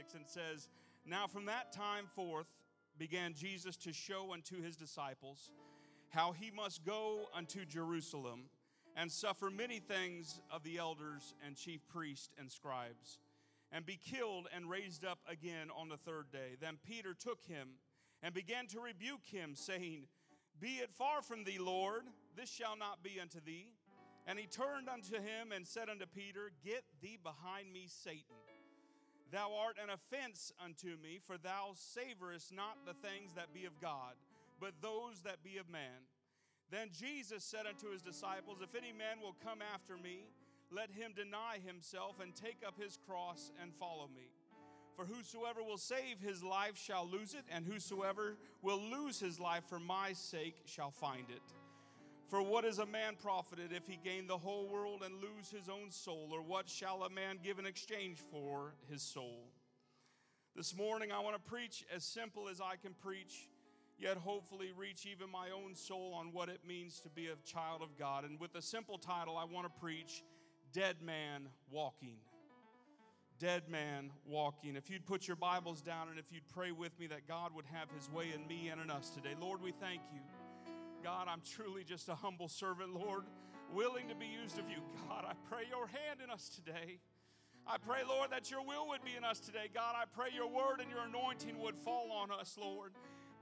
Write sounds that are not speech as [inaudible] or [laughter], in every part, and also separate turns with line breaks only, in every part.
26, and says, Now from that time forth began Jesus to show unto his disciples how he must go unto Jerusalem and suffer many things of the elders and chief priests and scribes, and be killed and raised up again on the third day. Then Peter took him and began to rebuke him, saying, Be it far from thee, Lord, this shall not be unto thee. And he turned unto him and said unto Peter, Get thee behind me, Satan. Thou art an offense unto me, for thou savorest not the things that be of God, but those that be of man. Then Jesus said unto his disciples, If any man will come after me, let him deny himself and take up his cross and follow me. For whosoever will save his life shall lose it, and whosoever will lose his life for my sake shall find it. For what is a man profited if he gain the whole world and lose his own soul? Or what shall a man give in exchange for his soul? This morning, I want to preach as simple as I can preach, yet hopefully reach even my own soul on what it means to be a child of God. And with a simple title, I want to preach Dead Man Walking. Dead Man Walking. If you'd put your Bibles down and if you'd pray with me that God would have his way in me and in us today. Lord, we thank you. God, I'm truly just a humble servant, Lord, willing to be used of you. God, I pray your hand in us today. I pray, Lord, that your will would be in us today. God, I pray your word and your anointing would fall on us, Lord.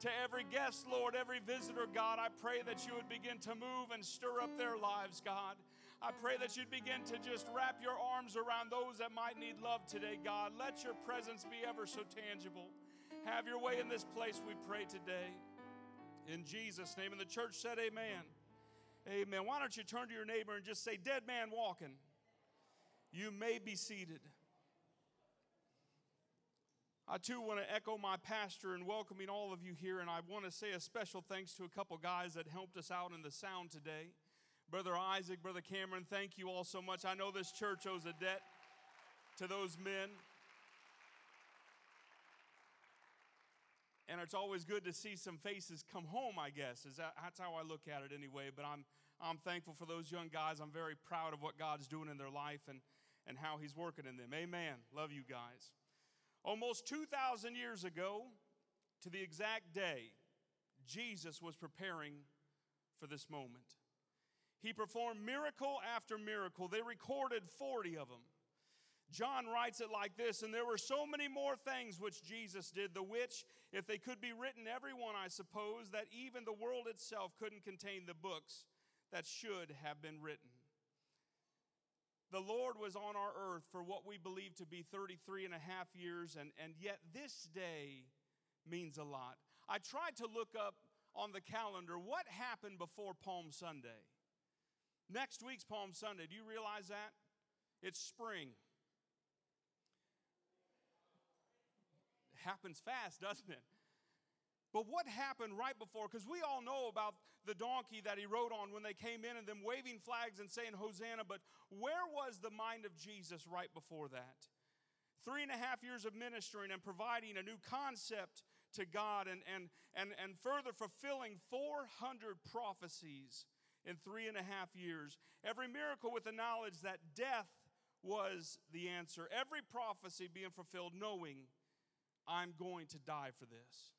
To every guest, Lord, every visitor, God, I pray that you would begin to move and stir up their lives, God. I pray that you'd begin to just wrap your arms around those that might need love today, God. Let your presence be ever so tangible. Have your way in this place, we pray today. In Jesus' name. And the church said, Amen. Amen. Why don't you turn to your neighbor and just say, Dead man walking. You may be seated. I too want to echo my pastor in welcoming all of you here, and I want to say a special thanks to a couple guys that helped us out in the sound today. Brother Isaac, Brother Cameron, thank you all so much. I know this church owes a debt to those men. And it's always good to see some faces come home i guess. Is that, that's how i look at it anyway but i'm i'm thankful for those young guys. I'm very proud of what god's doing in their life and and how he's working in them. Amen. Love you guys. Almost 2000 years ago to the exact day jesus was preparing for this moment. He performed miracle after miracle. They recorded 40 of them John writes it like this And there were so many more things which Jesus did, the which, if they could be written, every one, I suppose, that even the world itself couldn't contain the books that should have been written. The Lord was on our earth for what we believe to be 33 and a half years, and, and yet this day means a lot. I tried to look up on the calendar what happened before Palm Sunday. Next week's Palm Sunday. Do you realize that? It's spring. Happens fast, [laughs] doesn't it? But what happened right before? Because we all know about the donkey that he rode on when they came in and them waving flags and saying Hosanna, but where was the mind of Jesus right before that? Three and a half years of ministering and providing a new concept to God and, and, and, and further fulfilling 400 prophecies in three and a half years. Every miracle with the knowledge that death was the answer. Every prophecy being fulfilled, knowing I'm going to die for this.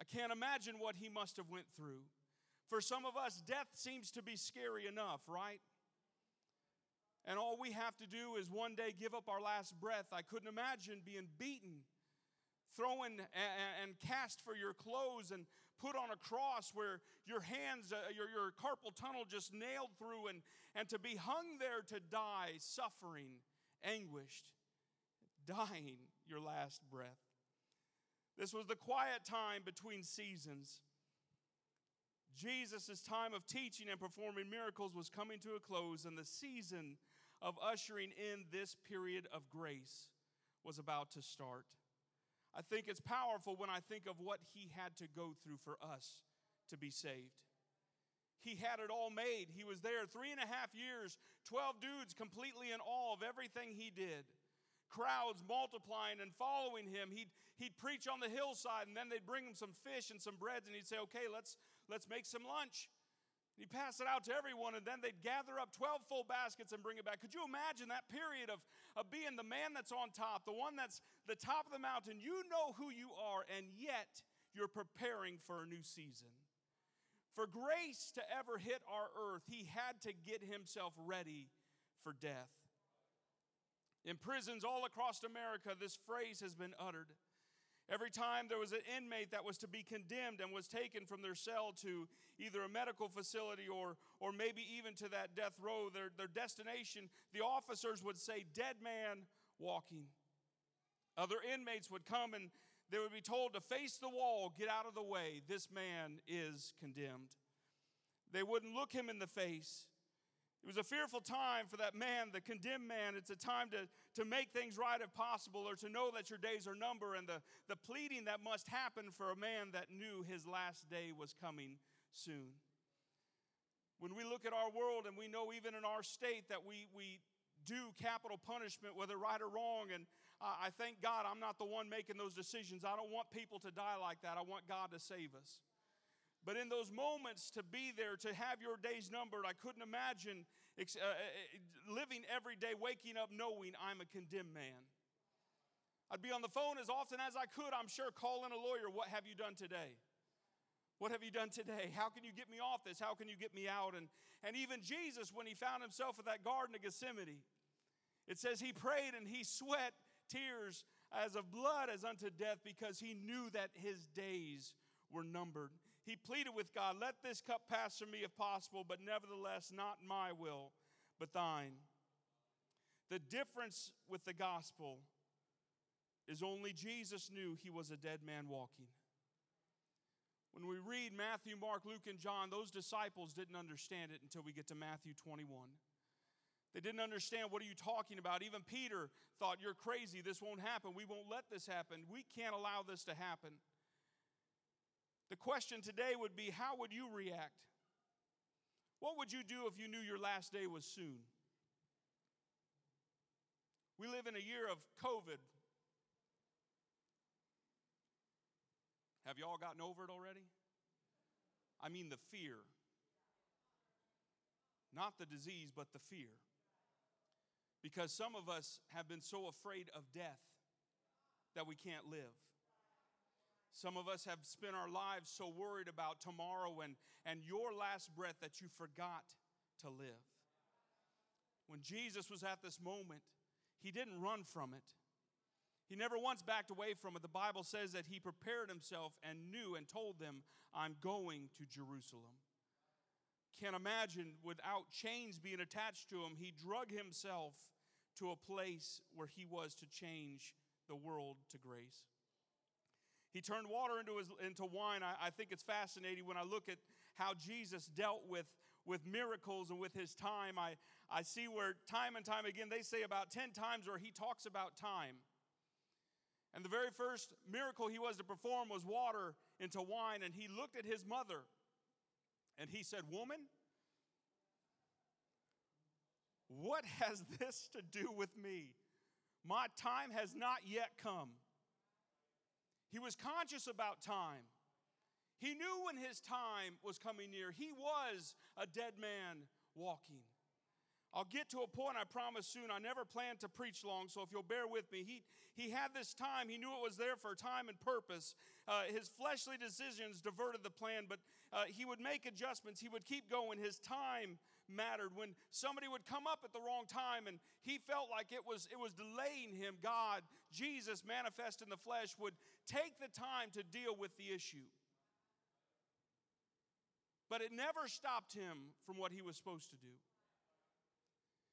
I can't imagine what he must have went through. For some of us, death seems to be scary enough, right? and all we have to do is one day give up our last breath. I couldn't imagine being beaten, thrown and cast for your clothes, and put on a cross where your hands, uh, your, your carpal tunnel just nailed through, and, and to be hung there to die, suffering, anguished, dying your last breath. This was the quiet time between seasons. Jesus' time of teaching and performing miracles was coming to a close, and the season of ushering in this period of grace was about to start. I think it's powerful when I think of what he had to go through for us to be saved. He had it all made. He was there three and a half years, 12 dudes completely in awe of everything he did. Crowds multiplying and following him. He'd, he'd preach on the hillside, and then they'd bring him some fish and some breads, and he'd say, Okay, let's, let's make some lunch. He passed it out to everyone, and then they'd gather up 12 full baskets and bring it back. Could you imagine that period of, of being the man that's on top, the one that's the top of the mountain? You know who you are, and yet you're preparing for a new season. For grace to ever hit our earth, he had to get himself ready for death. In prisons all across America, this phrase has been uttered. Every time there was an inmate that was to be condemned and was taken from their cell to either a medical facility or, or maybe even to that death row, their, their destination, the officers would say, Dead man walking. Other inmates would come and they would be told to face the wall, get out of the way. This man is condemned. They wouldn't look him in the face. It was a fearful time for that man, the condemned man. It's a time to, to make things right if possible or to know that your days are numbered and the, the pleading that must happen for a man that knew his last day was coming soon. When we look at our world and we know even in our state that we, we do capital punishment, whether right or wrong, and I thank God I'm not the one making those decisions. I don't want people to die like that. I want God to save us. But in those moments to be there, to have your days numbered, I couldn't imagine uh, uh, living every day, waking up knowing I'm a condemned man. I'd be on the phone as often as I could, I'm sure, calling a lawyer. What have you done today? What have you done today? How can you get me off this? How can you get me out? And, and even Jesus, when he found himself at that Garden of Gethsemane, it says he prayed and he sweat tears as of blood as unto death because he knew that his days were numbered. He pleaded with God, Let this cup pass from me if possible, but nevertheless, not my will, but thine. The difference with the gospel is only Jesus knew he was a dead man walking. When we read Matthew, Mark, Luke, and John, those disciples didn't understand it until we get to Matthew 21. They didn't understand what are you talking about. Even Peter thought, You're crazy. This won't happen. We won't let this happen. We can't allow this to happen. The question today would be how would you react? What would you do if you knew your last day was soon? We live in a year of COVID. Have y'all gotten over it already? I mean, the fear. Not the disease, but the fear. Because some of us have been so afraid of death that we can't live. Some of us have spent our lives so worried about tomorrow and, and your last breath that you forgot to live. When Jesus was at this moment, he didn't run from it. He never once backed away from it. The Bible says that he prepared himself and knew and told them, I'm going to Jerusalem. Can't imagine without chains being attached to him, he drug himself to a place where he was to change the world to grace. He turned water into, his, into wine. I, I think it's fascinating when I look at how Jesus dealt with, with miracles and with his time. I, I see where time and time again, they say about 10 times where he talks about time. And the very first miracle he was to perform was water into wine. And he looked at his mother and he said, Woman, what has this to do with me? My time has not yet come. He was conscious about time. He knew when his time was coming near. He was a dead man walking. I'll get to a point, I promise soon. I never planned to preach long, so if you'll bear with me. He, he had this time, he knew it was there for time and purpose. Uh, his fleshly decisions diverted the plan, but uh, he would make adjustments. He would keep going. His time mattered. When somebody would come up at the wrong time and he felt like it was, it was delaying him, God, Jesus, manifest in the flesh, would take the time to deal with the issue. But it never stopped him from what he was supposed to do.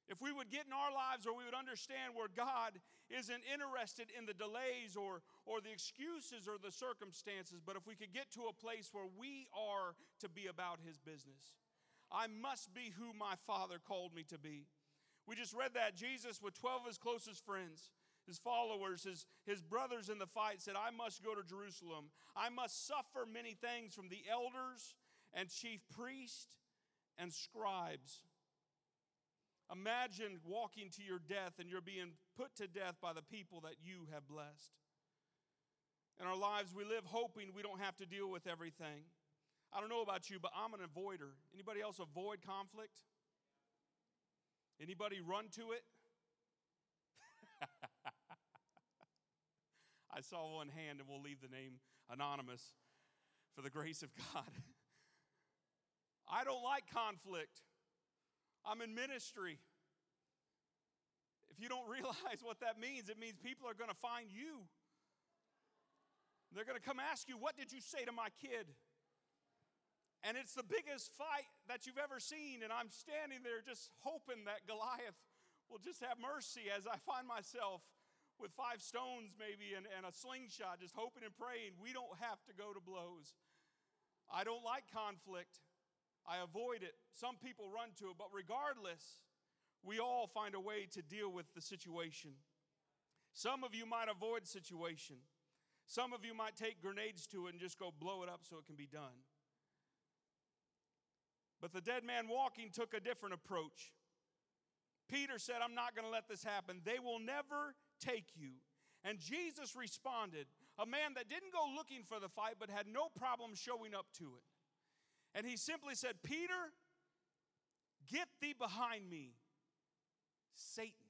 If we would get in our lives or we would understand where God isn't interested in the delays or, or the excuses or the circumstances, but if we could get to a place where we are to be about His business. I must be who my Father called me to be. We just read that Jesus, with 12 of his closest friends, his followers, his, his brothers in the fight, said, I must go to Jerusalem. I must suffer many things from the elders and chief priests and scribes Imagine walking to your death and you're being put to death by the people that you have blessed. In our lives, we live hoping we don't have to deal with everything. I don't know about you, but I'm an avoider. Anybody else avoid conflict? Anybody run to it? [laughs] I saw one hand, and we'll leave the name anonymous for the grace of God. [laughs] I don't like conflict. I'm in ministry. If you don't [laughs] realize what that means, it means people are going to find you. They're going to come ask you, What did you say to my kid? And it's the biggest fight that you've ever seen. And I'm standing there just hoping that Goliath will just have mercy as I find myself with five stones, maybe, and, and a slingshot, just hoping and praying we don't have to go to blows. I don't like conflict. I avoid it. Some people run to it, but regardless, we all find a way to deal with the situation. Some of you might avoid situation. Some of you might take grenades to it and just go blow it up so it can be done. But the dead man walking took a different approach. Peter said, I'm not going to let this happen. They will never take you. And Jesus responded, a man that didn't go looking for the fight but had no problem showing up to it. And he simply said, Peter, get thee behind me, Satan.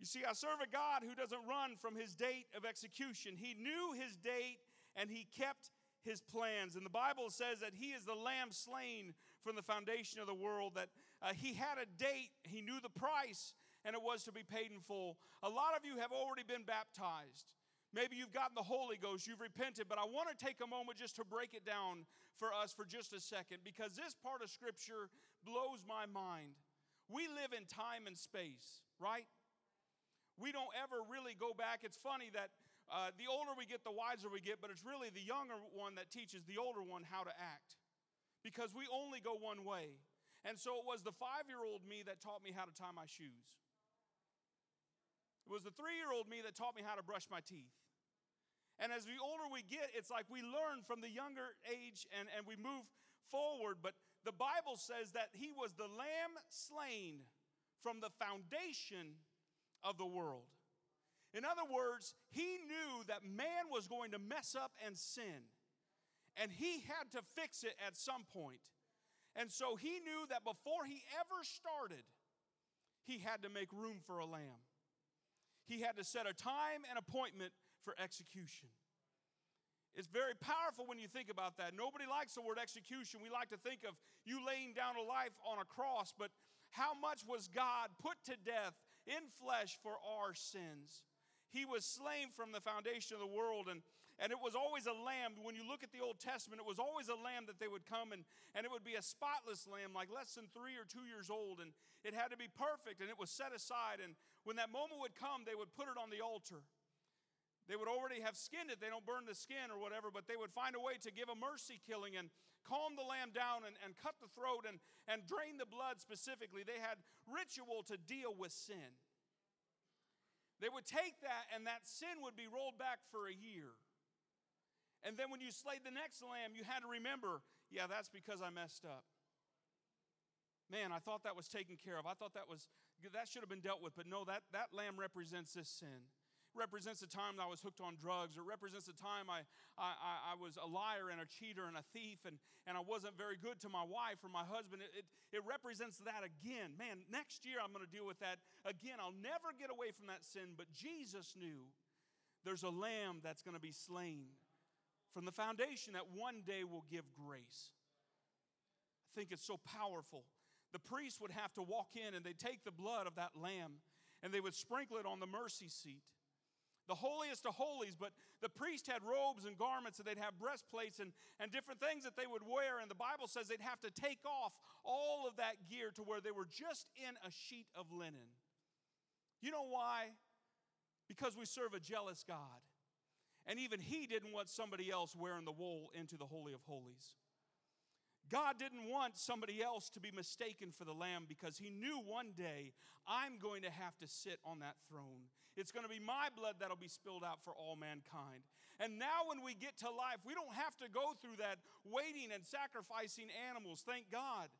You see, I serve a God who doesn't run from his date of execution. He knew his date and he kept his plans. And the Bible says that he is the lamb slain from the foundation of the world, that uh, he had a date, he knew the price, and it was to be paid in full. A lot of you have already been baptized. Maybe you've gotten the Holy Ghost, you've repented, but I want to take a moment just to break it down for us for just a second because this part of Scripture blows my mind. We live in time and space, right? We don't ever really go back. It's funny that uh, the older we get, the wiser we get, but it's really the younger one that teaches the older one how to act because we only go one way. And so it was the five year old me that taught me how to tie my shoes. It was the three year old me that taught me how to brush my teeth. And as the older we get, it's like we learn from the younger age and, and we move forward. But the Bible says that he was the lamb slain from the foundation of the world. In other words, he knew that man was going to mess up and sin, and he had to fix it at some point. And so he knew that before he ever started, he had to make room for a lamb. He had to set a time and appointment for execution. It's very powerful when you think about that. Nobody likes the word execution. We like to think of you laying down a life on a cross, but how much was God put to death in flesh for our sins? He was slain from the foundation of the world, and, and it was always a lamb. When you look at the Old Testament, it was always a lamb that they would come, and, and it would be a spotless lamb, like less than three or two years old, and it had to be perfect, and it was set aside. And when that moment would come, they would put it on the altar. They would already have skinned it. They don't burn the skin or whatever, but they would find a way to give a mercy killing and calm the lamb down and, and cut the throat and, and drain the blood specifically. They had ritual to deal with sin. They would take that, and that sin would be rolled back for a year. And then when you slayed the next lamb, you had to remember, yeah, that's because I messed up. Man, I thought that was taken care of. I thought that was that should have been dealt with, but no, that, that lamb represents this sin. represents the time that I was hooked on drugs, It represents the time I, I, I was a liar and a cheater and a thief and, and I wasn't very good to my wife or my husband. It, it, it represents that again. Man, next year I'm going to deal with that again. I'll never get away from that sin, but Jesus knew there's a lamb that's going to be slain from the foundation that one day will give grace. I think it's so powerful. The priest would have to walk in and they'd take the blood of that lamb and they would sprinkle it on the mercy seat the holiest of holies, but the priest had robes and garments and they'd have breastplates and, and different things that they would wear. And the Bible says they'd have to take off all of that gear to where they were just in a sheet of linen. You know why? Because we serve a jealous God. And even He didn't want somebody else wearing the wool into the Holy of Holies. God didn't want somebody else to be mistaken for the lamb because he knew one day I'm going to have to sit on that throne. It's going to be my blood that'll be spilled out for all mankind. And now, when we get to life, we don't have to go through that waiting and sacrificing animals. Thank God.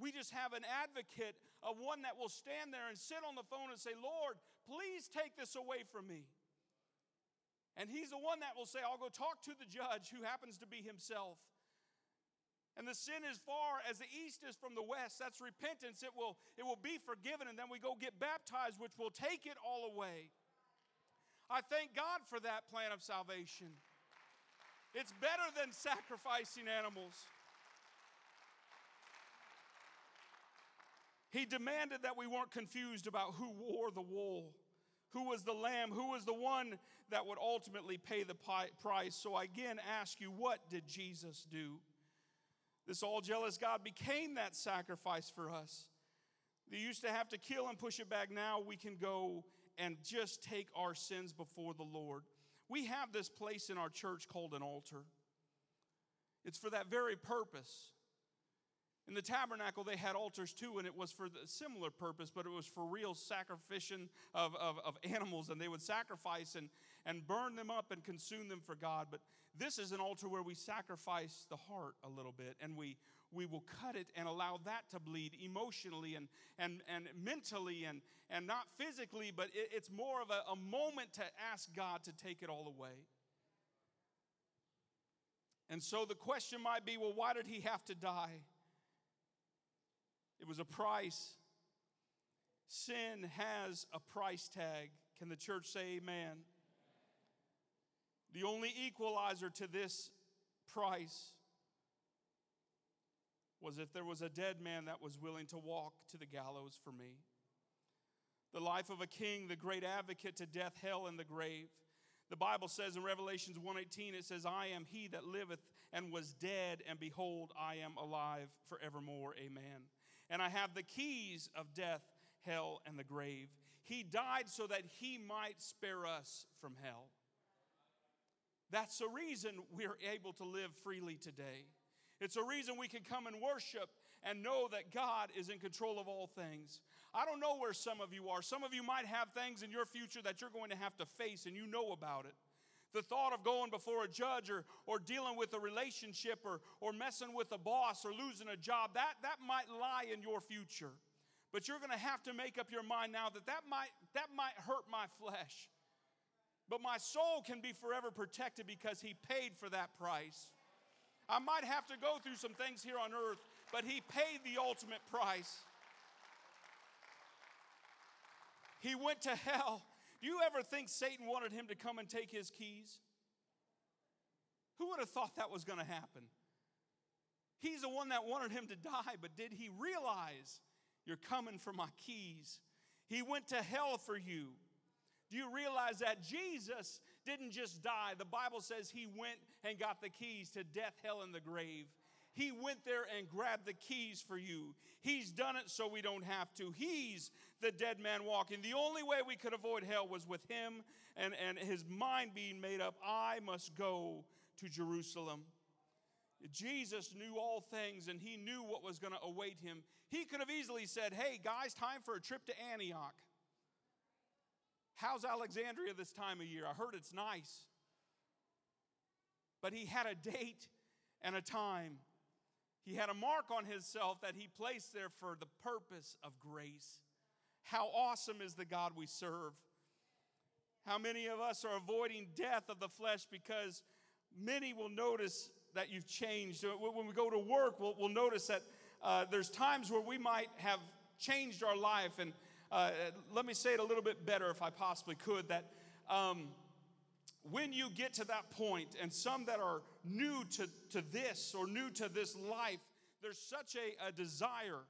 We just have an advocate, a one that will stand there and sit on the phone and say, Lord, please take this away from me. And he's the one that will say, I'll go talk to the judge who happens to be himself. And the sin as far as the east is from the west. That's repentance. It will, it will be forgiven, and then we go get baptized, which will take it all away. I thank God for that plan of salvation. It's better than sacrificing animals. He demanded that we weren't confused about who wore the wool, who was the lamb, who was the one that would ultimately pay the price. So I again ask you, what did Jesus do? This all jealous God became that sacrifice for us. They used to have to kill and push it back. Now we can go and just take our sins before the Lord. We have this place in our church called an altar. It's for that very purpose. In the tabernacle, they had altars too, and it was for a similar purpose, but it was for real sacrificing of, of, of, animals, and they would sacrifice and, and burn them up and consume them for God. But this is an altar where we sacrifice the heart a little bit, and we, we will cut it and allow that to bleed emotionally and, and, and mentally and, and not physically, but it, it's more of a, a moment to ask God to take it all away. And so the question might be well, why did he have to die? It was a price. Sin has a price tag. Can the church say amen? The only equalizer to this price was if there was a dead man that was willing to walk to the gallows for me. The life of a king, the great advocate to death, hell, and the grave. The Bible says in Revelations 1:18 it says I am he that liveth and was dead and behold I am alive forevermore. Amen and I have the keys of death, hell, and the grave. He died so that he might spare us from hell. That's the reason we're able to live freely today. It's a reason we can come and worship and know that God is in control of all things. I don't know where some of you are. Some of you might have things in your future that you're going to have to face and you know about it. The thought of going before a judge or, or dealing with a relationship or, or messing with a boss or losing a job, that, that might lie in your future. But you're going to have to make up your mind now that that might, that might hurt my flesh. But my soul can be forever protected because He paid for that price. I might have to go through some things here on earth, but He paid the ultimate price. He went to hell do you ever think Satan wanted him to come and take his keys? Who would have thought that was going to happen? He's the one that wanted him to die, but did he realize you're coming for my keys? He went to hell for you. Do you realize that Jesus didn't just die? The Bible says he went and got the keys to death, hell, and the grave. He went there and grabbed the keys for you. He's done it so we don't have to. He's the dead man walking. The only way we could avoid hell was with him and, and his mind being made up I must go to Jerusalem. Jesus knew all things and he knew what was going to await him. He could have easily said, Hey, guys, time for a trip to Antioch. How's Alexandria this time of year? I heard it's nice. But he had a date and a time. He had a mark on himself that he placed there for the purpose of grace. How awesome is the God we serve! How many of us are avoiding death of the flesh because many will notice that you've changed? When we go to work, we'll, we'll notice that uh, there's times where we might have changed our life. And uh, let me say it a little bit better if I possibly could that um, when you get to that point, and some that are new to, to this or new to this life, there's such a, a desire,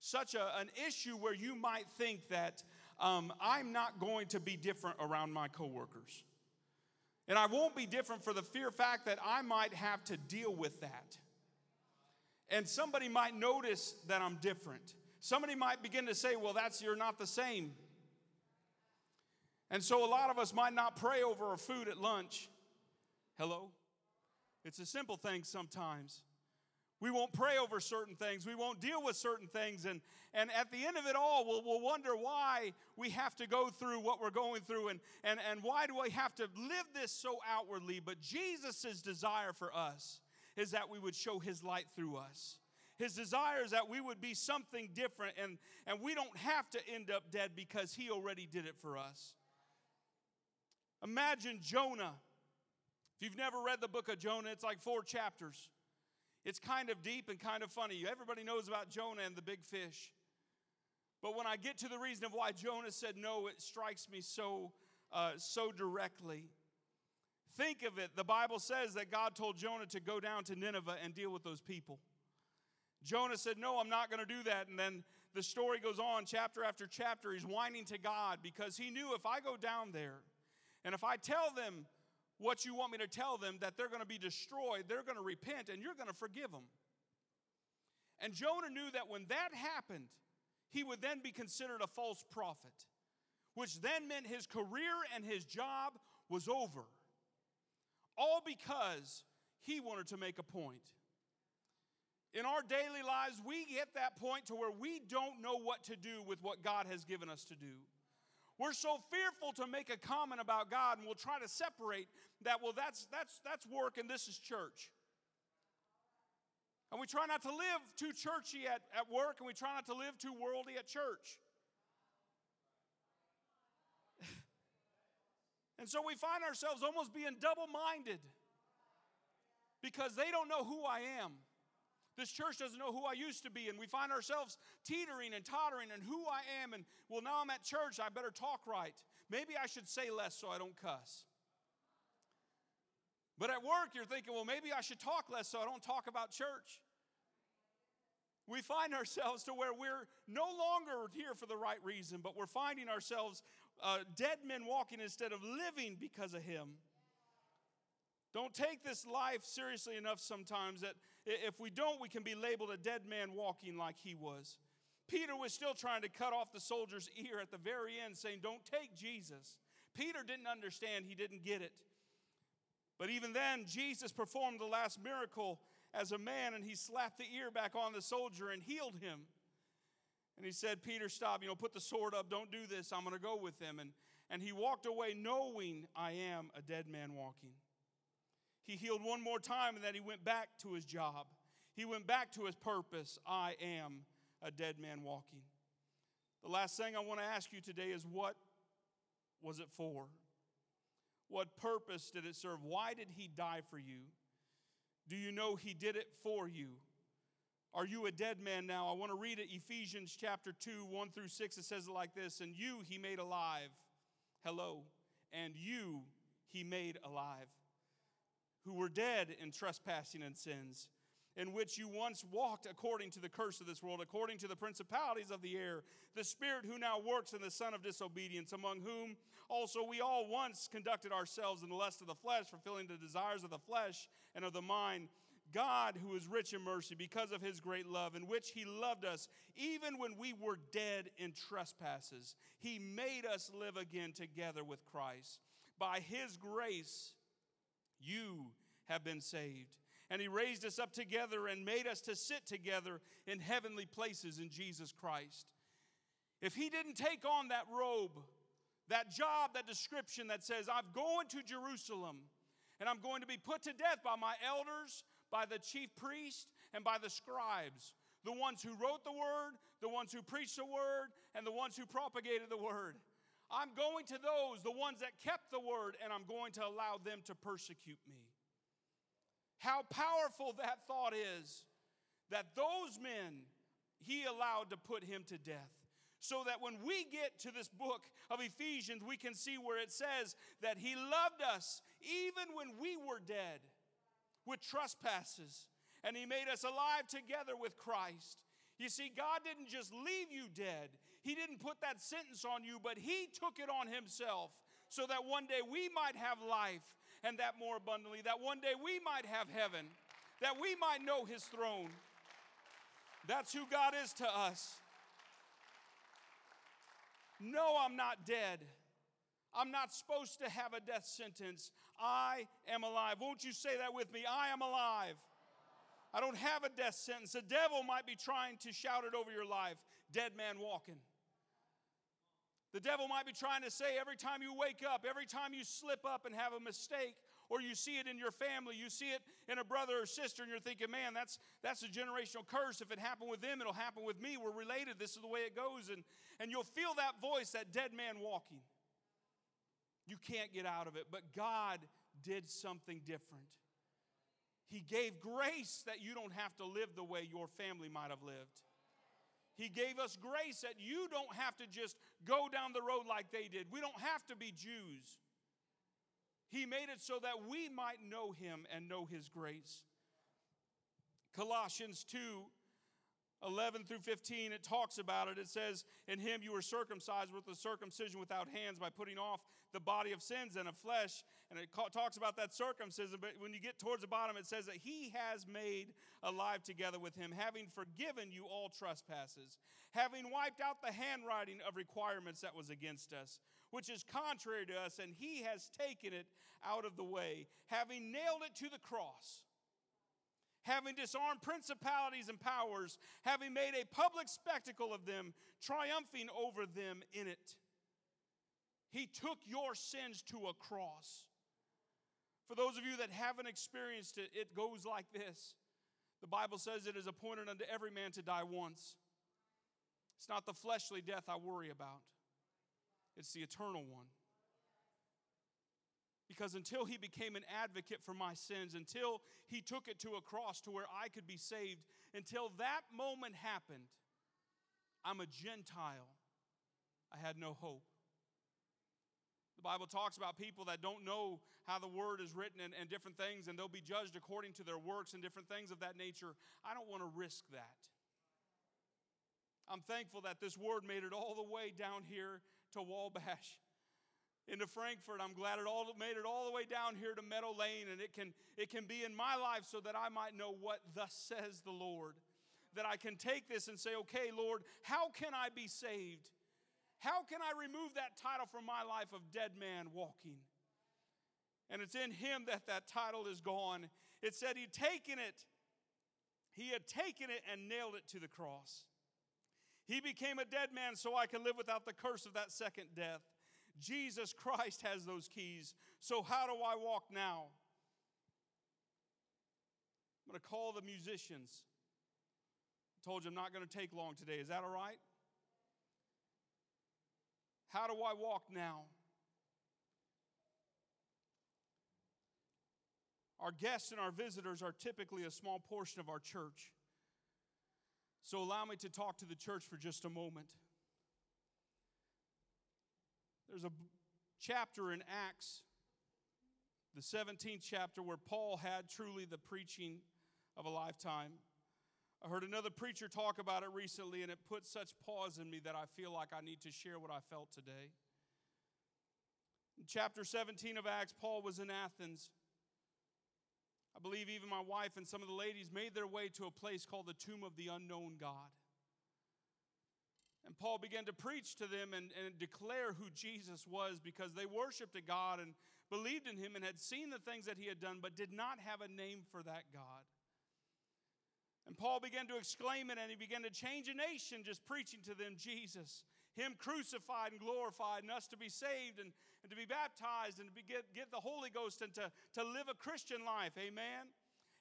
such a, an issue where you might think that um, I'm not going to be different around my coworkers. And I won't be different for the fear fact that I might have to deal with that. And somebody might notice that I'm different. Somebody might begin to say, well, that's you're not the same. And so a lot of us might not pray over our food at lunch. Hello? It's a simple thing sometimes. We won't pray over certain things. We won't deal with certain things. And, and at the end of it all, we'll, we'll wonder why we have to go through what we're going through and, and, and why do I have to live this so outwardly. But Jesus' desire for us is that we would show his light through us. His desire is that we would be something different and, and we don't have to end up dead because He already did it for us. Imagine Jonah. If you've never read the book of Jonah, it's like four chapters. It's kind of deep and kind of funny. Everybody knows about Jonah and the big fish. But when I get to the reason of why Jonah said no, it strikes me so, uh, so directly. Think of it. The Bible says that God told Jonah to go down to Nineveh and deal with those people. Jonah said, No, I'm not going to do that. And then the story goes on, chapter after chapter. He's whining to God because he knew if I go down there and if I tell them what you want me to tell them, that they're going to be destroyed, they're going to repent, and you're going to forgive them. And Jonah knew that when that happened, he would then be considered a false prophet, which then meant his career and his job was over. All because he wanted to make a point. In our daily lives, we get that point to where we don't know what to do with what God has given us to do. We're so fearful to make a comment about God, and we'll try to separate that. Well, that's that's that's work, and this is church. And we try not to live too churchy at, at work, and we try not to live too worldly at church. [laughs] and so we find ourselves almost being double minded because they don't know who I am. This church doesn't know who I used to be, and we find ourselves teetering and tottering and who I am. And well, now I'm at church, I better talk right. Maybe I should say less so I don't cuss. But at work, you're thinking, well, maybe I should talk less so I don't talk about church. We find ourselves to where we're no longer here for the right reason, but we're finding ourselves uh, dead men walking instead of living because of Him. Don't take this life seriously enough sometimes that if we don't, we can be labeled a dead man walking like he was. Peter was still trying to cut off the soldier's ear at the very end, saying, Don't take Jesus. Peter didn't understand, he didn't get it. But even then, Jesus performed the last miracle as a man, and he slapped the ear back on the soldier and healed him. And he said, Peter, stop, you know, put the sword up, don't do this, I'm gonna go with them. And, and he walked away knowing I am a dead man walking. He healed one more time and then he went back to his job. He went back to his purpose. I am a dead man walking. The last thing I want to ask you today is what was it for? What purpose did it serve? Why did he die for you? Do you know he did it for you? Are you a dead man now? I want to read it Ephesians chapter 2, 1 through 6. It says it like this And you he made alive. Hello. And you he made alive who were dead in trespassing and sins, in which you once walked according to the curse of this world, according to the principalities of the air, the spirit who now works in the son of disobedience, among whom also we all once conducted ourselves in the lust of the flesh, fulfilling the desires of the flesh and of the mind. God, who is rich in mercy, because of his great love, in which he loved us, even when we were dead in trespasses, he made us live again together with Christ. By his grace, you have been saved. And he raised us up together and made us to sit together in heavenly places in Jesus Christ. If he didn't take on that robe, that job, that description that says, I'm going to Jerusalem and I'm going to be put to death by my elders, by the chief priest, and by the scribes, the ones who wrote the word, the ones who preached the word, and the ones who propagated the word. I'm going to those, the ones that kept the word, and I'm going to allow them to persecute me. How powerful that thought is that those men he allowed to put him to death. So that when we get to this book of Ephesians, we can see where it says that he loved us even when we were dead with trespasses, and he made us alive together with Christ. You see, God didn't just leave you dead, He didn't put that sentence on you, but He took it on Himself so that one day we might have life and that more abundantly, that one day we might have heaven, that we might know His throne. That's who God is to us. No, I'm not dead. I'm not supposed to have a death sentence. I am alive. Won't you say that with me? I am alive. I don't have a death sentence. The devil might be trying to shout it over your life dead man walking. The devil might be trying to say every time you wake up, every time you slip up and have a mistake, or you see it in your family, you see it in a brother or sister, and you're thinking, man, that's, that's a generational curse. If it happened with them, it'll happen with me. We're related. This is the way it goes. And, and you'll feel that voice, that dead man walking. You can't get out of it. But God did something different. He gave grace that you don't have to live the way your family might have lived. He gave us grace that you don't have to just go down the road like they did. We don't have to be Jews. He made it so that we might know Him and know His grace. Colossians 2 11 through 15, it talks about it. It says, In him you were circumcised with a circumcision without hands by putting off the body of sins and of flesh. And it talks about that circumcision, but when you get towards the bottom, it says that he has made alive together with him, having forgiven you all trespasses, having wiped out the handwriting of requirements that was against us, which is contrary to us, and he has taken it out of the way, having nailed it to the cross having disarmed principalities and powers, having made a public spectacle of them, triumphing over them in it. He took your sins to a cross. For those of you that haven't experienced it, it goes like this The Bible says it is appointed unto every man to die once. It's not the fleshly death I worry about, it's the eternal one. Because until he became an advocate for my sins, until he took it to a cross to where I could be saved, until that moment happened, I'm a Gentile. I had no hope. The Bible talks about people that don't know how the word is written and, and different things, and they'll be judged according to their works and different things of that nature. I don't want to risk that. I'm thankful that this word made it all the way down here to Wabash into Frankfort. I'm glad it all made it all the way down here to Meadow Lane, and it can it can be in my life so that I might know what thus says the Lord. That I can take this and say, okay, Lord, how can I be saved? How can I remove that title from my life of dead man walking? And it's in him that that title is gone. It said he'd taken it, he had taken it and nailed it to the cross. He became a dead man so I can live without the curse of that second death. Jesus Christ has those keys. So, how do I walk now? I'm going to call the musicians. I told you I'm not going to take long today. Is that all right? How do I walk now? Our guests and our visitors are typically a small portion of our church. So, allow me to talk to the church for just a moment. There's a chapter in Acts, the 17th chapter, where Paul had truly the preaching of a lifetime. I heard another preacher talk about it recently, and it put such pause in me that I feel like I need to share what I felt today. In chapter 17 of Acts, Paul was in Athens. I believe even my wife and some of the ladies made their way to a place called the Tomb of the Unknown God. And Paul began to preach to them and, and declare who Jesus was because they worshiped a God and believed in him and had seen the things that he had done, but did not have a name for that God. And Paul began to exclaim it and he began to change a nation just preaching to them Jesus, Him crucified and glorified, and us to be saved and, and to be baptized and to be, get, get the Holy Ghost and to, to live a Christian life. Amen.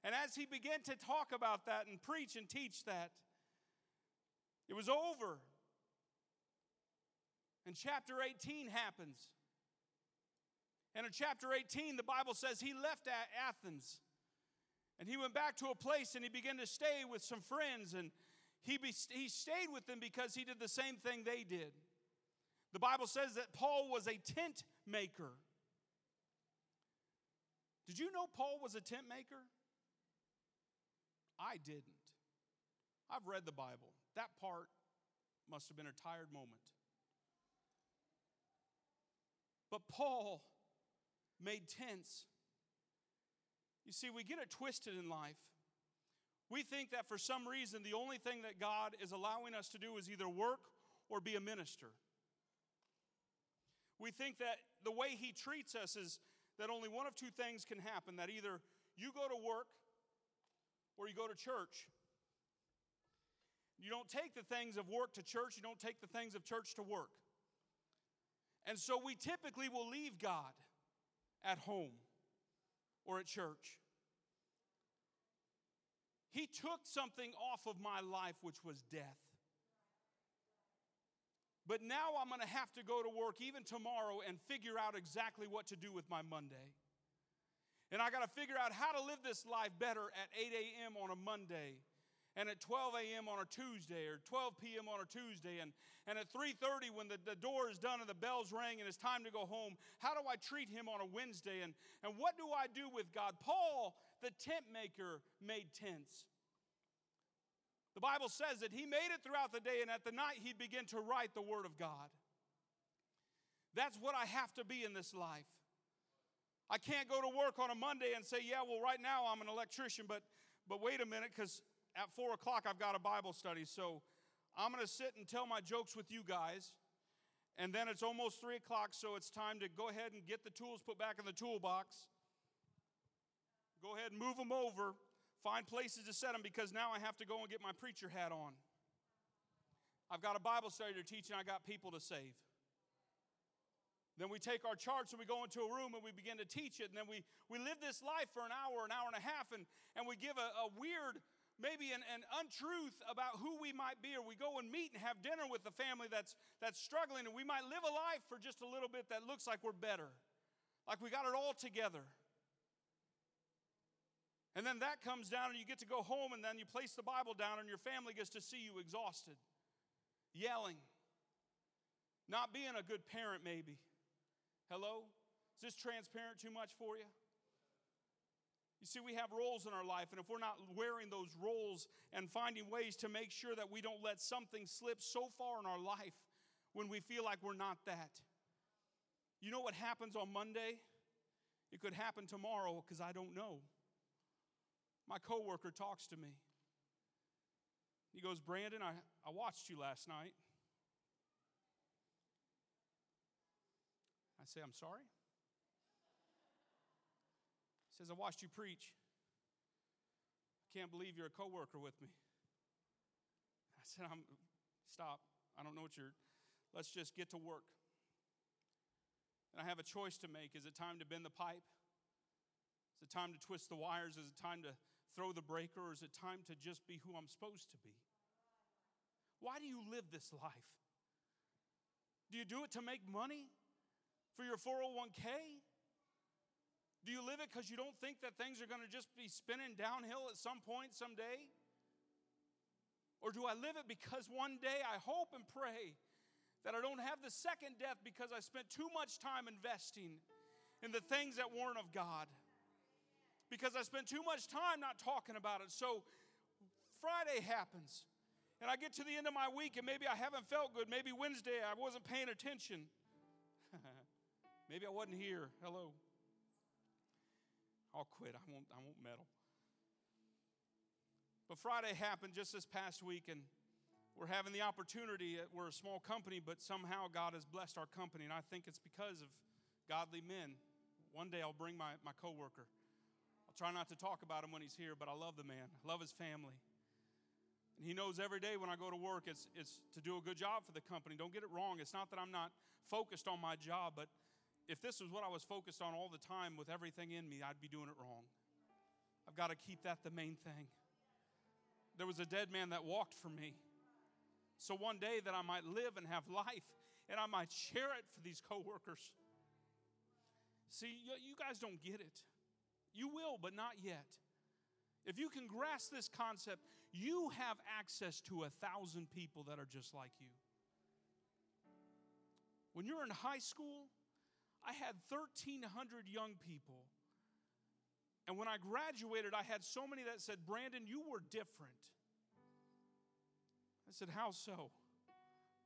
And as he began to talk about that and preach and teach that, it was over. And chapter 18 happens. And in chapter 18, the Bible says he left Athens and he went back to a place and he began to stay with some friends. And he, be, he stayed with them because he did the same thing they did. The Bible says that Paul was a tent maker. Did you know Paul was a tent maker? I didn't. I've read the Bible. That part must have been a tired moment. But Paul made tents. You see, we get it twisted in life. We think that for some reason, the only thing that God is allowing us to do is either work or be a minister. We think that the way He treats us is that only one of two things can happen that either you go to work or you go to church. You don't take the things of work to church, you don't take the things of church to work. And so we typically will leave God at home or at church. He took something off of my life, which was death. But now I'm going to have to go to work even tomorrow and figure out exactly what to do with my Monday. And I got to figure out how to live this life better at 8 a.m. on a Monday and at 12 a.m. on a Tuesday or 12 p.m. on a Tuesday and, and at 3.30 when the, the door is done and the bells ring and it's time to go home, how do I treat him on a Wednesday? And, and what do I do with God? Paul, the tent maker, made tents. The Bible says that he made it throughout the day, and at the night he'd begin to write the Word of God. That's what I have to be in this life. I can't go to work on a Monday and say, Yeah, well, right now I'm an electrician, but, but wait a minute, because at four o'clock I've got a Bible study. So I'm going to sit and tell my jokes with you guys. And then it's almost three o'clock, so it's time to go ahead and get the tools put back in the toolbox. Go ahead and move them over find places to set them because now I have to go and get my preacher hat on. I've got a Bible study to teach and I got people to save. Then we take our charts and we go into a room and we begin to teach it. And then we, we live this life for an hour, an hour and a half, and, and we give a, a weird, maybe an, an untruth about who we might be. Or we go and meet and have dinner with the family that's, that's struggling. And we might live a life for just a little bit that looks like we're better, like we got it all together. And then that comes down, and you get to go home, and then you place the Bible down, and your family gets to see you exhausted, yelling, not being a good parent, maybe. Hello? Is this transparent too much for you? You see, we have roles in our life, and if we're not wearing those roles and finding ways to make sure that we don't let something slip so far in our life when we feel like we're not that, you know what happens on Monday? It could happen tomorrow because I don't know. My coworker talks to me. He goes, Brandon, I, I watched you last night. I say, I'm sorry. Says, I watched you preach. I can't believe you're a coworker with me. I said, I'm stop. I don't know what you're let's just get to work. And I have a choice to make. Is it time to bend the pipe? Is it time to twist the wires? Is it time to throw the breaker, or is it time to just be who I'm supposed to be? Why do you live this life? Do you do it to make money for your 401k? Do you live it because you don't think that things are going to just be spinning downhill at some point, someday? Or do I live it because one day I hope and pray that I don't have the second death because I spent too much time investing in the things that weren't of God? because I spent too much time not talking about it. So Friday happens, and I get to the end of my week, and maybe I haven't felt good. Maybe Wednesday I wasn't paying attention. [laughs] maybe I wasn't here. Hello. I'll quit. I won't, I won't meddle. But Friday happened just this past week, and we're having the opportunity. Uh, we're a small company, but somehow God has blessed our company, and I think it's because of godly men. One day I'll bring my, my coworker I'll try not to talk about him when he's here, but I love the man. I love his family. And he knows every day when I go to work, it's, it's to do a good job for the company. Don't get it wrong. It's not that I'm not focused on my job, but if this was what I was focused on all the time with everything in me, I'd be doing it wrong. I've got to keep that the main thing. There was a dead man that walked for me. So one day that I might live and have life and I might share it for these coworkers. See, you guys don't get it. You will, but not yet. If you can grasp this concept, you have access to a thousand people that are just like you. When you're in high school, I had 1,300 young people. And when I graduated, I had so many that said, Brandon, you were different. I said, How so?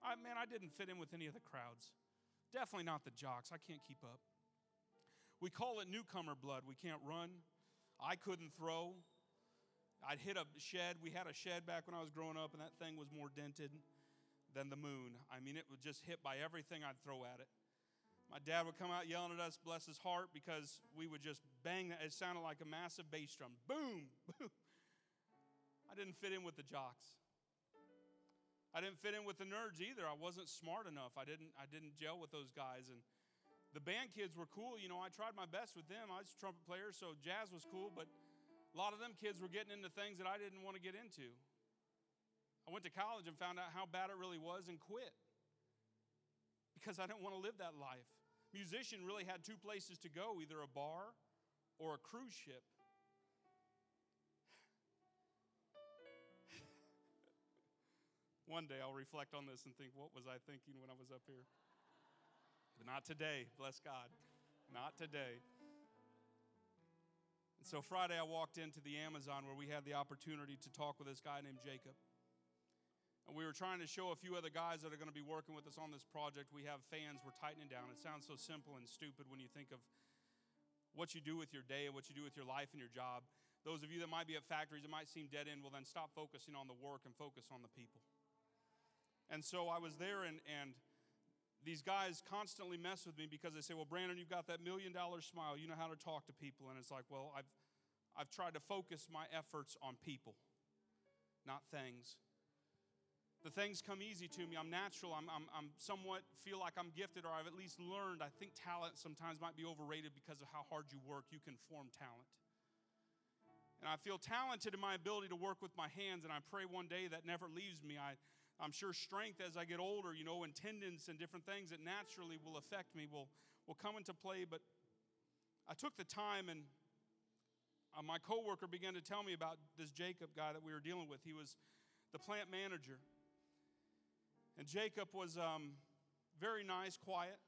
I, man, I didn't fit in with any of the crowds. Definitely not the jocks. I can't keep up. We call it Newcomer blood. We can't run. I couldn't throw. I'd hit a shed. We had a shed back when I was growing up, and that thing was more dented than the moon. I mean, it would just hit by everything I'd throw at it. My dad would come out yelling at us, bless his heart, because we would just bang that. It sounded like a massive bass drum. Boom, boom. I didn't fit in with the jocks. I didn't fit in with the nerds either. I wasn't smart enough. I didn't, I didn't gel with those guys. And the band kids were cool. You know, I tried my best with them. I was a trumpet player, so jazz was cool, but a lot of them kids were getting into things that I didn't want to get into. I went to college and found out how bad it really was and quit because I didn't want to live that life. Musician really had two places to go either a bar or a cruise ship. [laughs] One day I'll reflect on this and think, what was I thinking when I was up here? But not today, bless God. Not today. And so Friday I walked into the Amazon where we had the opportunity to talk with this guy named Jacob. And we were trying to show a few other guys that are going to be working with us on this project. We have fans, we're tightening down. It sounds so simple and stupid when you think of what you do with your day and what you do with your life and your job. Those of you that might be at factories, it might seem dead end. Well, then stop focusing on the work and focus on the people. And so I was there, and, and these guys constantly mess with me because they say, Well, Brandon, you've got that million dollar smile. You know how to talk to people. And it's like, Well, I've, I've tried to focus my efforts on people, not things. The things come easy to me. I'm natural. I'm, I'm, I'm somewhat feel like I'm gifted, or I've at least learned. I think talent sometimes might be overrated because of how hard you work. You can form talent. And I feel talented in my ability to work with my hands, and I pray one day that never leaves me. I, I'm sure strength as I get older, you know, and tendons and different things that naturally will affect me will, will come into play. But I took the time and uh, my coworker began to tell me about this Jacob guy that we were dealing with. He was the plant manager. And Jacob was um, very nice, quiet.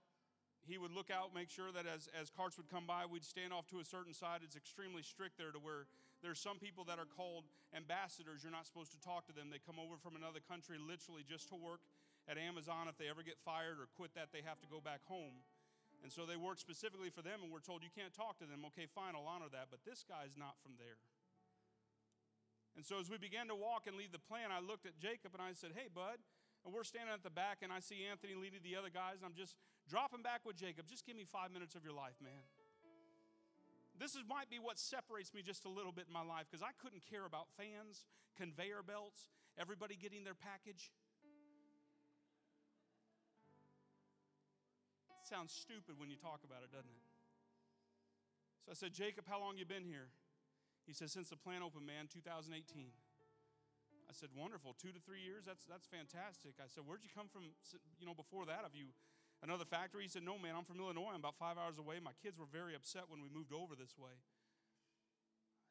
He would look out, make sure that as, as carts would come by, we'd stand off to a certain side. It's extremely strict there to where there's some people that are called ambassadors. You're not supposed to talk to them. They come over from another country literally just to work at Amazon. If they ever get fired or quit that, they have to go back home. And so they work specifically for them, and we're told you can't talk to them. Okay, fine, I'll honor that. But this guy's not from there. And so as we began to walk and leave the plan, I looked at Jacob and I said, Hey, bud. And we're standing at the back, and I see Anthony leading the other guys, and I'm just dropping back with Jacob. Just give me five minutes of your life, man. This is, might be what separates me just a little bit in my life because I couldn't care about fans, conveyor belts, everybody getting their package. It sounds stupid when you talk about it, doesn't it? So I said, Jacob, how long you been here? He says, since the plant opened, man, 2018. I said, wonderful, two to three years. That's that's fantastic. I said, where'd you come from? You know, before that, have you another factory? He said, No, man, I'm from Illinois. I'm about five hours away. My kids were very upset when we moved over this way.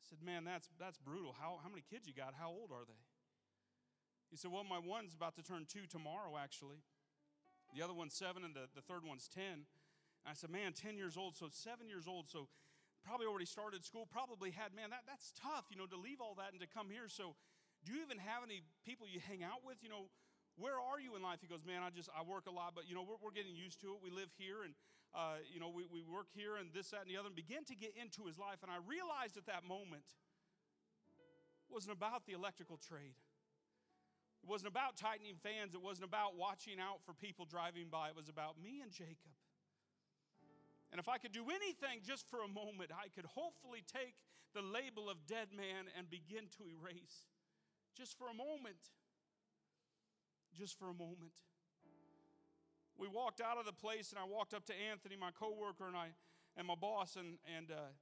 I said, Man, that's, that's brutal. How, how many kids you got? How old are they? He said, Well, my one's about to turn two tomorrow, actually. The other one's seven, and the, the third one's 10. And I said, Man, 10 years old, so seven years old, so probably already started school, probably had, man, that, that's tough, you know, to leave all that and to come here. So, do you even have any people you hang out with? You know, where are you in life? He goes, man, I just, I work a lot, but, you know, we're, we're getting used to it. We live here and, uh, you know, we, we work here and this, that, and the other, and begin to get into his life. And I realized at that moment it wasn't about the electrical trade. It wasn't about tightening fans. It wasn't about watching out for people driving by. It was about me and Jacob. And if I could do anything just for a moment, I could hopefully take the label of dead man and begin to erase just for a moment just for a moment. We walked out of the place, and I walked up to Anthony, my coworker, and I and my boss, and and uh,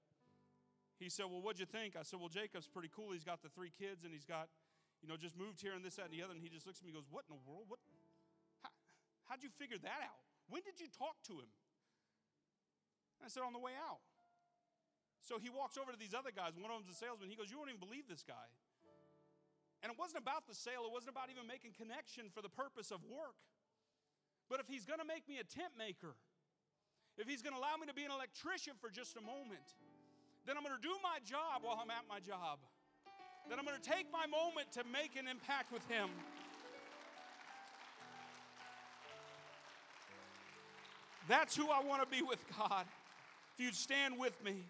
he said, "Well, what'd you think?" I said, "Well, Jacob's pretty cool. He's got the three kids, and he's got, you know, just moved here and this, that, and the other." And he just looks at me, and goes, "What in the world? What? How, How'd you figure that out? When did you talk to him? And I said, On the way out. So he walks over to these other guys. One of them's a salesman. He goes, You won't even believe this guy. And it wasn't about the sale, it wasn't about even making connection for the purpose of work. But if he's gonna make me a tent maker, if he's gonna allow me to be an electrician for just a moment, then I'm gonna do my job while I'm at my job. Then I'm gonna take my moment to make an impact with him. That's who I wanna be with God. If you'd stand with me.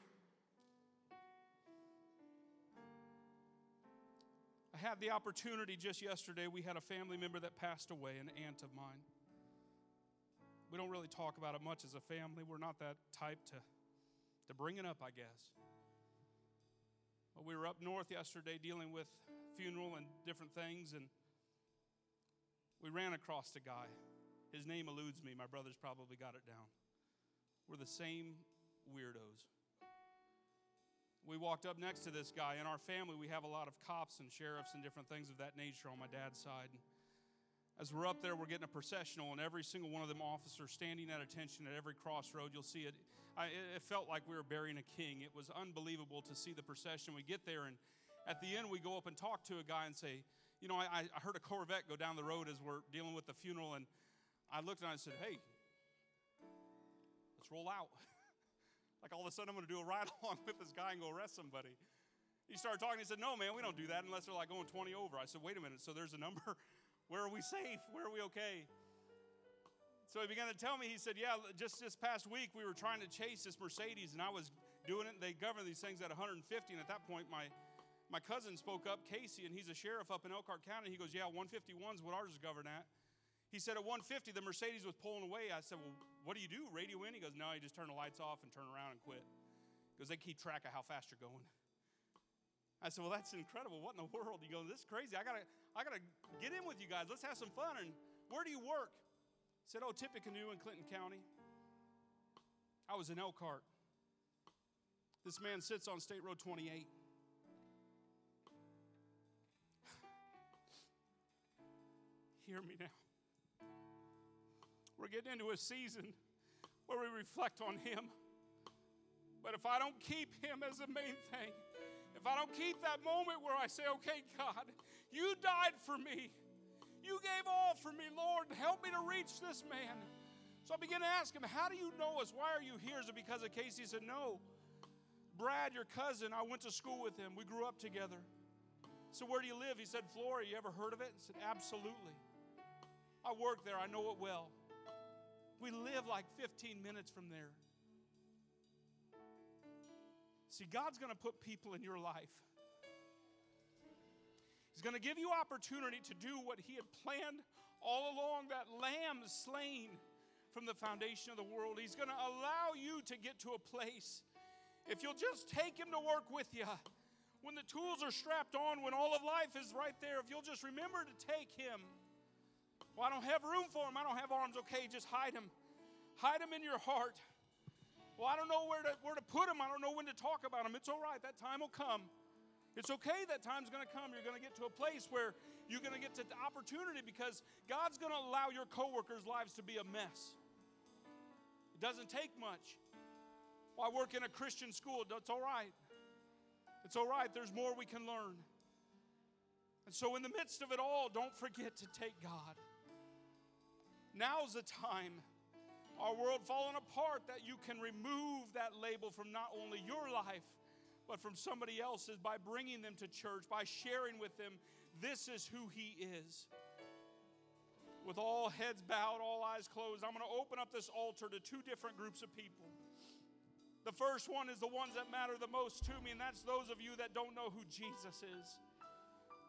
I had the opportunity just yesterday. We had a family member that passed away, an aunt of mine. We don't really talk about it much as a family. We're not that type to, to bring it up, I guess. But we were up north yesterday dealing with funeral and different things, and we ran across a guy. His name eludes me. My brother's probably got it down. We're the same weirdos we walked up next to this guy. In our family, we have a lot of cops and sheriffs and different things of that nature on my dad's side. As we're up there, we're getting a processional, and every single one of them officers standing at attention at every crossroad. You'll see it. I, it felt like we were burying a king. It was unbelievable to see the procession. We get there, and at the end, we go up and talk to a guy and say, You know, I, I heard a Corvette go down the road as we're dealing with the funeral, and I looked and I said, Hey, let's roll out. [laughs] Like all of a sudden, I'm going to do a ride [laughs] along with this guy and go arrest somebody. He started talking. He said, No, man, we don't do that unless they're like going 20 over. I said, Wait a minute. So there's a number. [laughs] Where are we safe? Where are we okay? So he began to tell me, he said, Yeah, just this past week we were trying to chase this Mercedes and I was doing it. They govern these things at 150. And at that point, my, my cousin spoke up, Casey, and he's a sheriff up in Elkhart County. He goes, Yeah, 151 is what ours is governed at. He said at 150, the Mercedes was pulling away. I said, Well, what do you do? Radio in? He goes, No, you just turn the lights off and turn around and quit. Because they keep track of how fast you're going. I said, Well, that's incredible. What in the world? He goes, This is crazy. I gotta, I gotta get in with you guys. Let's have some fun. And where do you work? I said, Oh, Tippecanoe in Clinton County. I was in Elkhart. This man sits on State Road 28. [sighs] Hear me now. We're getting into a season where we reflect on Him. But if I don't keep Him as the main thing, if I don't keep that moment where I say, okay, God, you died for me. You gave all for me, Lord. Help me to reach this man. So I begin to ask him, How do you know us? Why are you here? Is it because of Casey? He said, No. Brad, your cousin, I went to school with him. We grew up together. So where do you live? He said, Flora. You ever heard of it? I said, Absolutely. I work there. I know it well. We live like 15 minutes from there. See, God's going to put people in your life. He's going to give you opportunity to do what He had planned all along that lamb slain from the foundation of the world. He's going to allow you to get to a place. If you'll just take Him to work with you, when the tools are strapped on, when all of life is right there, if you'll just remember to take Him. Well, I don't have room for him. I don't have arms. Okay, just hide him. Hide him in your heart. Well, I don't know where to, where to put him. I don't know when to talk about him. It's all right. That time will come. It's okay that time's going to come. You're going to get to a place where you're going to get to the opportunity because God's going to allow your coworkers' lives to be a mess. It doesn't take much. Well, I work in a Christian school. That's all right. It's all right. There's more we can learn. And so, in the midst of it all, don't forget to take God. Now's the time, our world falling apart, that you can remove that label from not only your life, but from somebody else's by bringing them to church, by sharing with them, this is who He is. With all heads bowed, all eyes closed, I'm going to open up this altar to two different groups of people. The first one is the ones that matter the most to me, and that's those of you that don't know who Jesus is.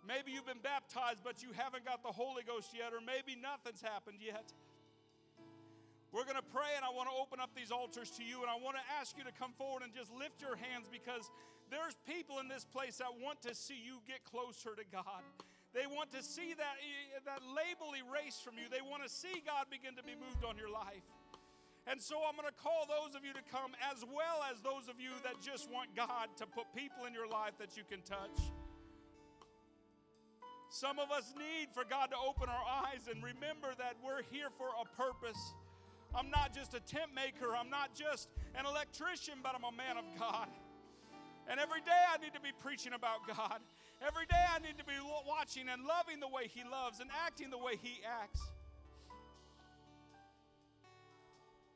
Maybe you've been baptized, but you haven't got the Holy Ghost yet, or maybe nothing's happened yet. We're going to pray, and I want to open up these altars to you, and I want to ask you to come forward and just lift your hands because there's people in this place that want to see you get closer to God. They want to see that, eh, that label erased from you. They want to see God begin to be moved on your life. And so I'm going to call those of you to come, as well as those of you that just want God to put people in your life that you can touch.
Some of us need for God to open our eyes and remember that we're here for a purpose. I'm not just a tent maker, I'm not just an electrician, but I'm a man of God. And every day I need to be preaching about God. Every day I need to be watching and loving the way He loves and acting the way He acts.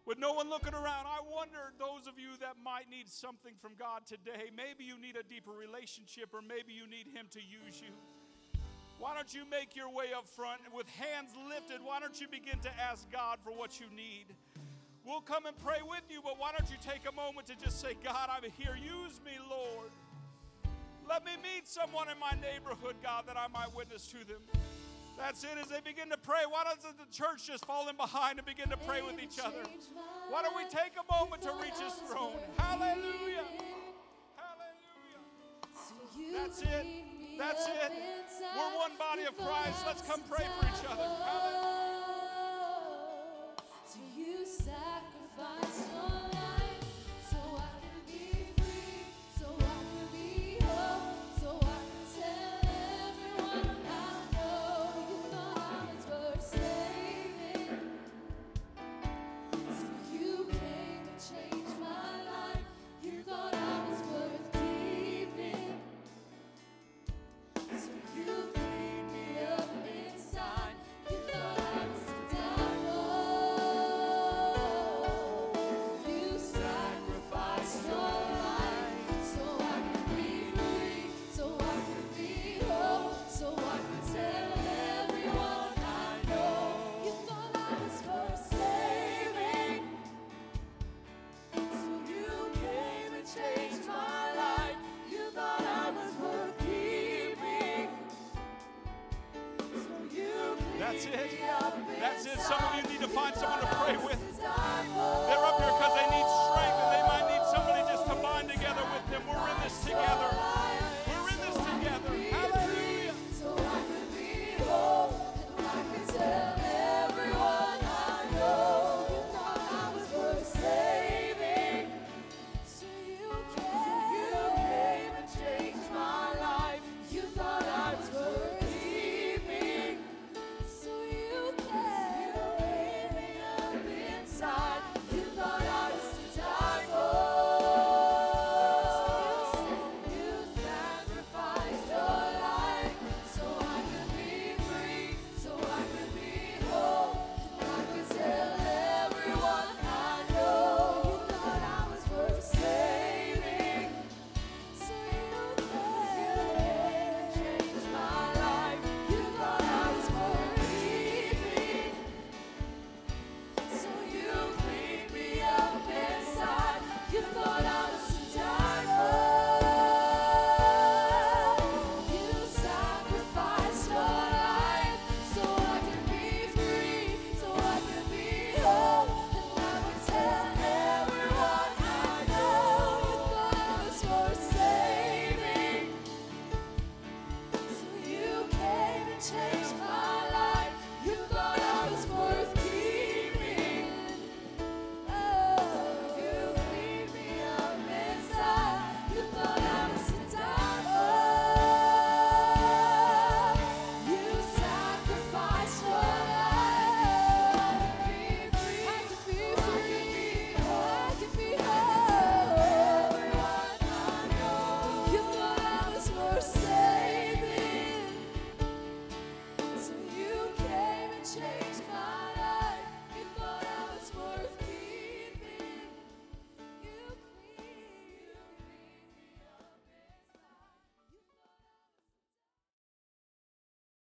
With no one looking around, I wonder those of you that might need something from God today, maybe you need a deeper relationship or maybe you need Him to use you. Why don't you make your way up front with hands lifted? Why don't you begin to ask God for what you need? We'll come and pray with you, but why don't you take a moment to just say, God, I'm here. Use me, Lord. Let me meet someone in my neighborhood, God, that I might witness to them. That's it. As they begin to pray, why doesn't the church just fall in behind and begin to pray with each other? Why don't we take a moment to reach His throne? Hallelujah. Hallelujah. That's it. That's it. We're one body of Christ. Let's come pray for each other. Hallelujah.